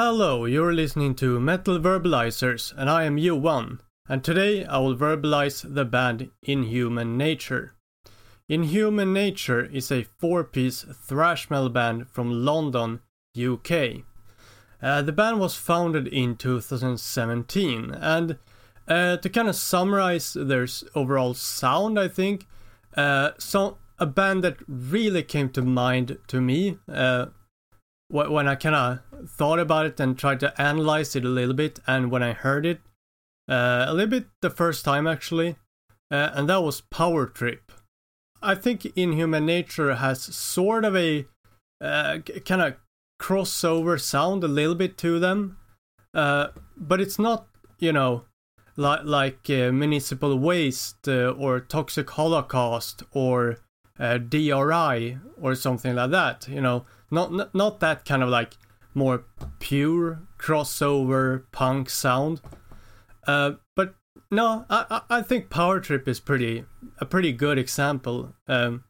Hello, you're listening to Metal Verbalizers, and I am Johan. And today I will verbalize the band Inhuman Nature. Inhuman Nature is a four piece thrash metal band from London, UK. Uh, the band was founded in 2017, and uh, to kind of summarize their overall sound, I think, uh, so a band that really came to mind to me uh, when I kind of thought about it and tried to analyze it a little bit, and when I heard it uh, a little bit the first time actually, uh, and that was Power Trip. I think Inhuman Nature has sort of a uh, kind of crossover sound a little bit to them, uh, but it's not, you know, like like uh, Municipal Waste uh, or Toxic Holocaust or DRI or something like that. You know not, not not that kind of like more pure crossover punk sound. Uh, but no, I I think Power Trip is pretty a pretty good example. Um,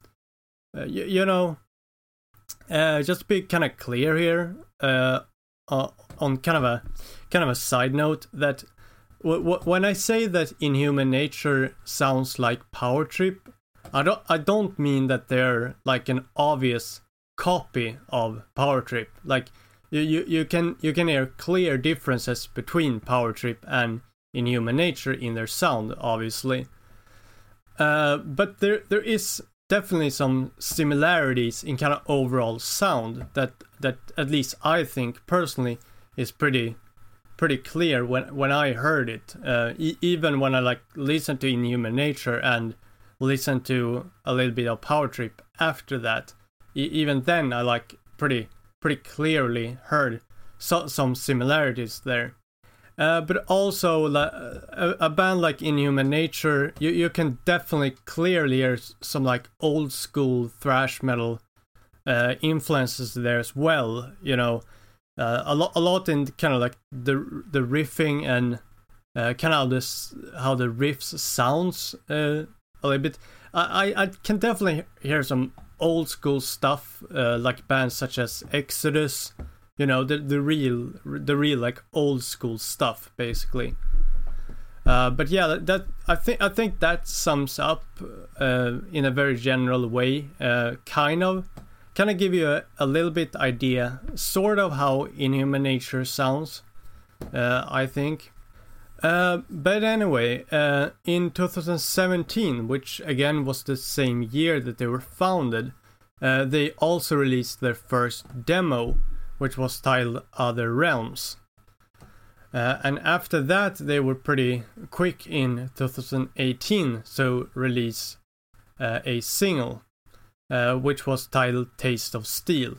uh, you, you know, uh, just to be kind of clear here, uh, uh, on kind of a kind of a side note that w- w- when I say that Inhuman Nature sounds like Power Trip, I don't I don't mean that they're like an obvious copy of Power Trip. Like you, you, you can you can hear clear differences between Power Trip and Inhuman Nature in their sound, obviously. Uh, but there there is definitely some similarities in kind of overall sound that that at least I think personally is pretty pretty clear when when I heard it. Uh, e- even when I like listened to Inhuman Nature and listened to a little bit of Power Trip after that, even then I like pretty pretty clearly heard so, some similarities there. Uh, but also a, a, band like Inhuman Nature, you, you can definitely clearly hear some like old school thrash metal uh, influences there as well. You know, uh, a lot a lot in kind of like the the riffing and uh, kind of this how the riffs sounds uh, a little bit. I, I can definitely hear some old school stuff, uh, like bands such as Exodus. You know, the the real the real like old school stuff, basically. Uh, but yeah, that, that, I think I think that sums up uh, in a very general way, uh, kind of, kind of give you a, a, little bit idea, sort of how Inhuman Nature sounds. Uh, I think. Uh, but anyway, uh, in 2017, which again was the same year that they were founded, uh, they also released their first demo, which was titled Other Realms. Uh, and after that, they were pretty quick in 2018 so release uh, a single, which was titled Taste of Steel.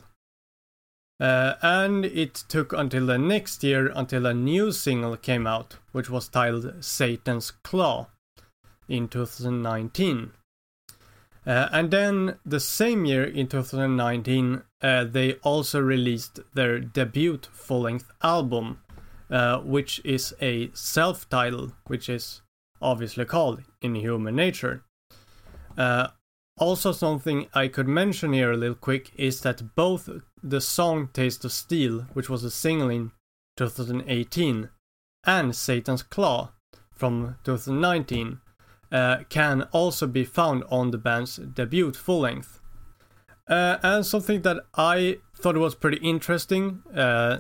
Uh, and it took until the next year until a new single came out, which was titled Satan's Claw in 2019. Uh, and then the same year in 2019, uh, they also released their debut full length album, uh, which is a self title, which is obviously called Inhuman Nature. Uh, also, something I could mention here a little quick is that both the song Taste of Steel, which was a single in 2018, and Satan's Claw from 2019 uh, can also be found on the band's debut full length. Uh, and something that I thought was pretty interesting uh,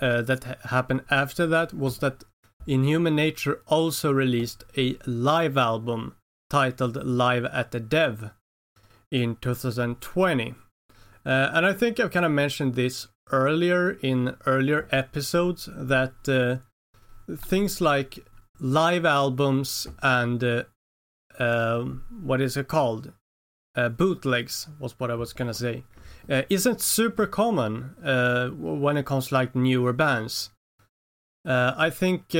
uh that happened after that was that Inhuman Nature also released a live album titled Live at the Dev in 2020. Uh, and I think I've kind of mentioned this earlier in earlier episodes that uh, things like live albums and uh, um, what is it called? Uh, bootlegs was what I was gonna say. Uh, isn't super common uh, when it comes to like newer bands. I think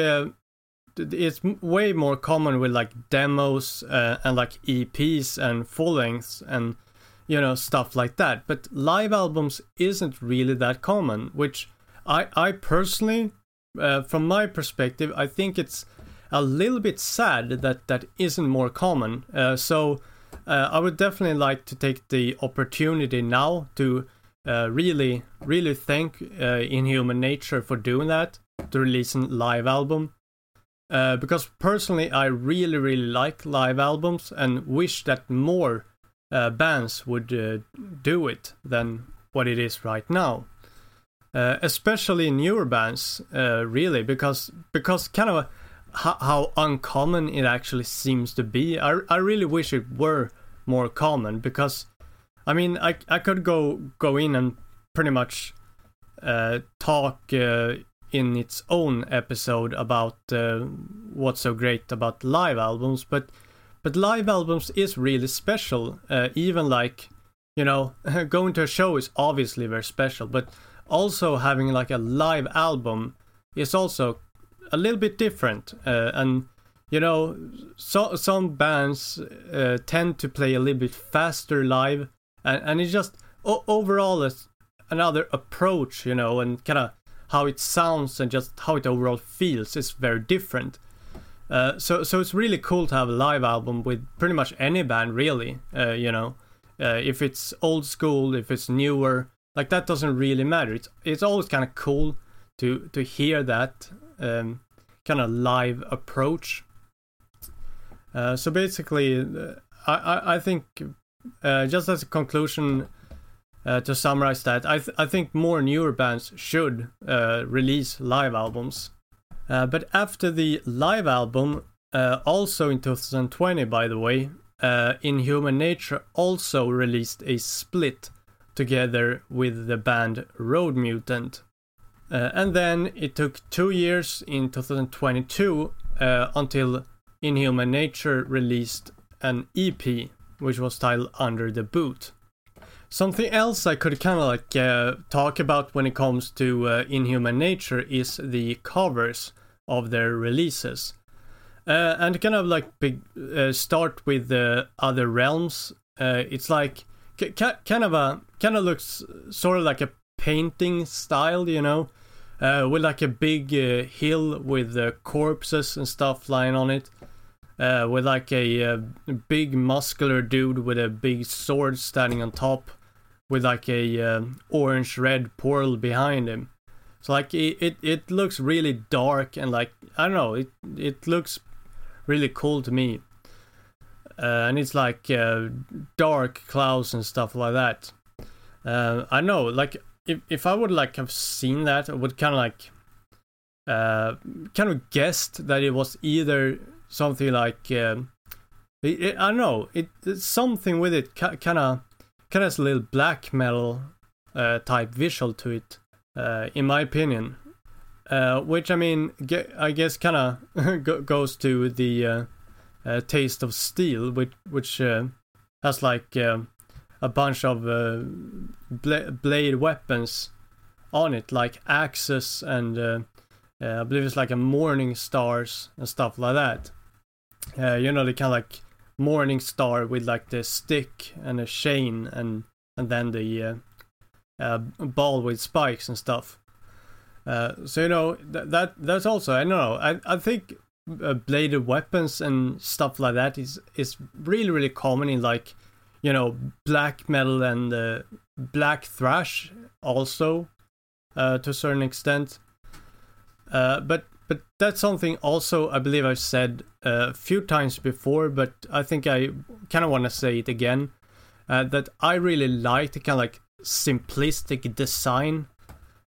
it's way more common with like demos and like EPs and full lengths and you know stuff like that. But live albums isn't really that common, which I I personally, uh, from my perspective, I think it's a little bit sad that that isn't more common. Uh, so uh, I would definitely like to take the opportunity now to uh, really, really thank uh, Inhuman Nature for doing that to release a live album. Uh, because personally, I really, really like live albums and wish that more uh, bands would uh, do it than what it is right now. Uh, especially newer bands, uh, really, because because kind of how, how, uncommon it actually seems to be. I I really wish it were more common because, I mean, I I could go go in and pretty much uh, talk uh, in its own episode about what's so great about live albums, but but live albums is really special. Uh, even like you know, going to a show is obviously very special, but also having like a live album is also a little bit different. Uh, and you know, so, some bands uh, tend to play a little bit faster live, and, and it's just o- overall it's another approach, you know, and kind of how it sounds and just how it overall feels is very different. Uh, so so it's really cool to have a live album with pretty much any band, really. Uh, you know, uh, if it's old school, if it's newer, like that doesn't really matter. It's it's always kind of cool to to hear that um, kind of live approach. Uh, so basically, uh, I, I, I think just as a conclusion to summarize that, I th- I think more newer bands should release live albums. Uh, but after the live album, also in 2020, by the way, Inhuman Nature also released a split together with the band Road Mutant. Uh, and then it took two years in 2022 uh, until Inhuman Nature released an EP, which was titled Under the Boot. Something else I could kind of like uh, talk about when it comes to uh, Inhuman Nature is the covers of their releases. Uh, and kind of like uh, start with the other realms. it's like kind of a kind of looks sort of like a painting style, you know, uh, with like a big uh, hill with uh, corpses and stuff lying on it, uh, with like a, a, uh, big muscular dude with a big sword standing on top, with like a uh, orange red portal behind him. So like it, it it looks really dark and like I don't know it it looks really cool to me uh, and it's like uh, dark clouds and stuff like that. Uh, I know, like if if I would like have seen that, I would kind of like uh, kind of guessed that it was either something like um, it, it, I don't know, it something with it kind of kind of has a little black metal uh, type visual to it, uh, in my opinion. Uh, which I mean, I guess kind of goes to the uh, uh, Taste of Steel, which which uh, has like uh, a bunch of bla- blade weapons on it, like axes and I believe it's like a morning stars and stuff like that. you know, they kind of like morning star with like the stick and a chain and and then the uh uh, ball with spikes and stuff. Uh, so you know th- that that's also I don't know I I think uh, bladed weapons and stuff like that is is really really common in like you know black metal and uh, black thrash also uh, to a certain extent uh, but but that's something also I believe I've said uh, a few times before but I think I kind of want to say it again uh, that I really like the kind of like simplistic design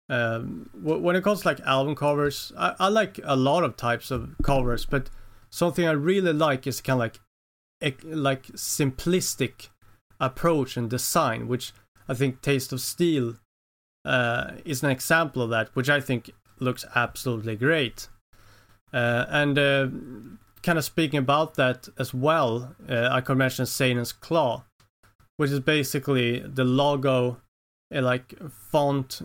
um, when it comes to like album covers, I, I like a lot of types of covers, but something I really like is kind of like like simplistic approach and design, which I think Taste of Steel uh, is an example of that, which I think looks absolutely great. Uh, and uh, kind of speaking about that as well, uh, I could mention Satan's Claw, which is basically the logo, uh, like font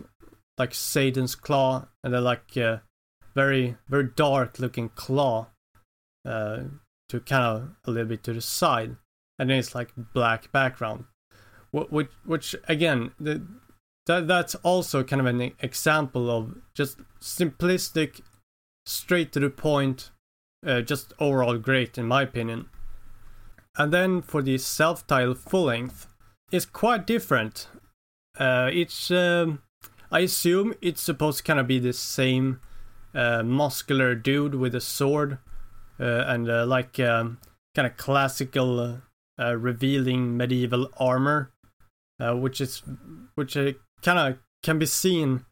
like Satan's claw, and then like uh, very very dark looking claw uh, to kind of a little bit to the side, and then it's like black background, which which again the, that that's also kind of an example of just simplistic, straight to the point, uh, just overall great in my opinion. And then for the self-titled full length, it's quite different Uh, it's um, I assume it's supposed to kind of be the same uh, muscular dude with a sword uh, and uh, like um, kind of classical uh, revealing medieval armor, uh, which is which uh, kind of can be seen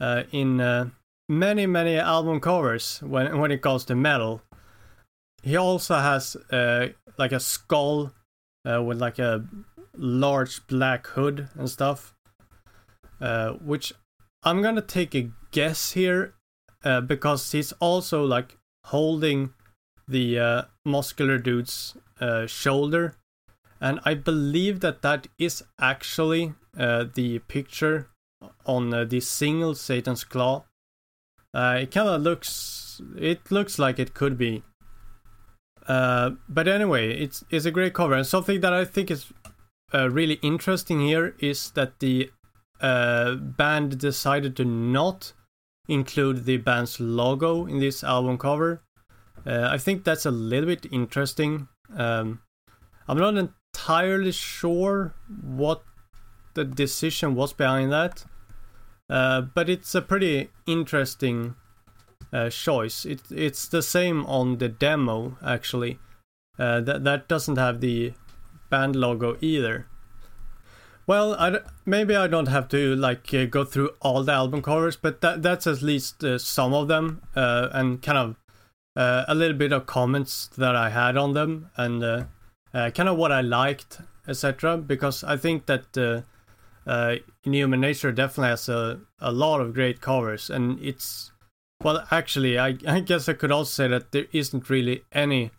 uh, in uh, many many album covers when when it comes to metal. He also has uh, like a skull uh, with like a large black hood and stuff, uh, which I'm gonna take a guess here uh, because he's also like holding the muscular dude's shoulder, and I believe that that is actually uh, the picture on uh, the single Satan's Claw. Uh, it kind of looks, it looks like it could be. Uh, but anyway, it's it's a great cover, and something that I think is uh, really interesting here is that the uh, band decided to not include the band's logo in this album cover. I think that's a little bit interesting. Um, I'm not entirely sure what the decision was behind that, uh, but it's a pretty interesting uh, choice. It, it's the same on the demo actually. Uh, that that doesn't have the band logo either. Well, I maybe I don't have to like uh, go through all the album covers, but that that's at least uh, some of them, uh, and kind of uh, a little bit of comments that I had on them, and uh, uh, kind of what I liked, etc. Because I think that uh, uh, Inhuman Nature definitely has a a lot of great covers, and it's well, actually, I I guess I could also say that there isn't really any,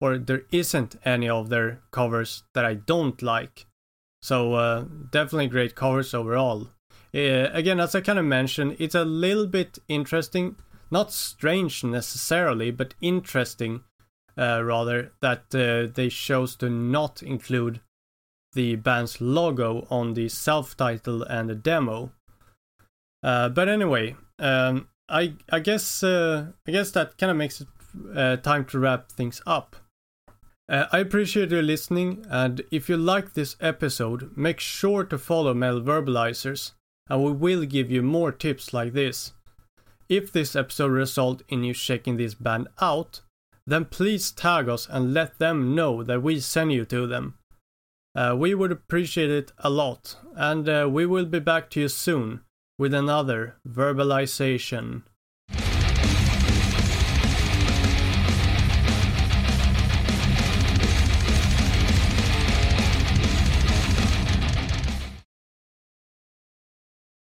or there isn't any of their covers that I don't like. So uh, definitely great covers overall. Uh, again, as I kind of mentioned, it's a little bit interesting, not strange necessarily, but interesting uh, rather that uh, they chose to not include the band's logo on the self-title and the demo. Uh, but anyway, um, I I guess uh, I guess that kind of makes it uh, time to wrap things up. Uh, I appreciate you listening, and if you like this episode, make sure to follow Metal Verbalizers, and we will give you more tips like this. If this episode result in you checking this band out, then please tag us and let them know that we send you to them. Uh, we would appreciate it a lot, and uh, we will be back to you soon with another verbalization.